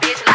bitch